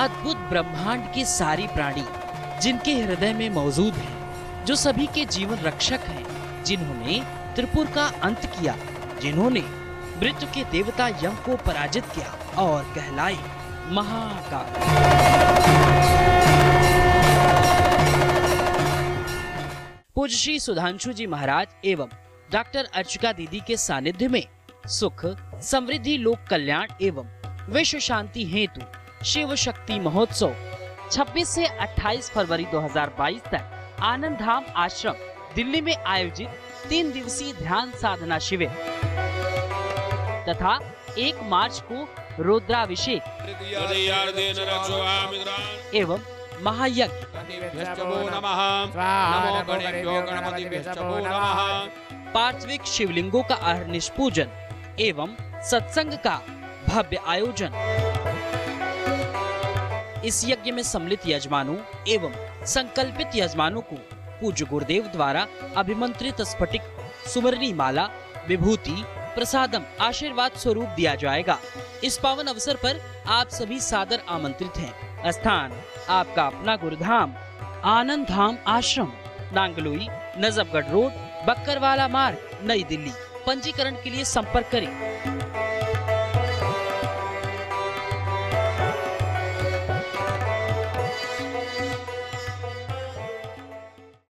अद्भुत ब्रह्मांड के सारी प्राणी जिनके हृदय में मौजूद हैं, जो सभी के जीवन रक्षक हैं, जिन्होंने त्रिपुर का अंत किया जिन्होंने मृत्यु के देवता यम को पराजित किया और कहलाए महाकाल। पूज्य श्री सुधांशु जी महाराज एवं डॉक्टर अर्चिका दीदी के सानिध्य में सुख समृद्धि लोक कल्याण एवं विश्व शांति हेतु शिव शक्ति महोत्सव 26 से 28 फरवरी 2022 तक आनंद धाम आश्रम दिल्ली में आयोजित तीन दिवसीय ध्यान साधना शिविर तथा एक मार्च को रुद्राभिषेक एवं महायज्ञ। पार्थिविक शिवलिंगों का अहर्निश पूजन एवं सत्संग का भव्य आयोजन। इस यज्ञ में सम्मिलित यजमानों एवं संकल्पित यजमानों को पूज्य गुरुदेव द्वारा अभिमंत्रित स्फटिक सुमरनी माला, विभूति, प्रसादम, आशीर्वाद स्वरूप दिया जाएगा। इस पावन अवसर पर आप सभी सादर आमंत्रित हैं। स्थान, आपका अपना गुरुधाम आनंद धाम आश्रम, नांगलोई, नजफगढ़ रोड, बक्करवाला मार्ग, नई दिल्ली। पंजीकरण के लिए संपर्क करें।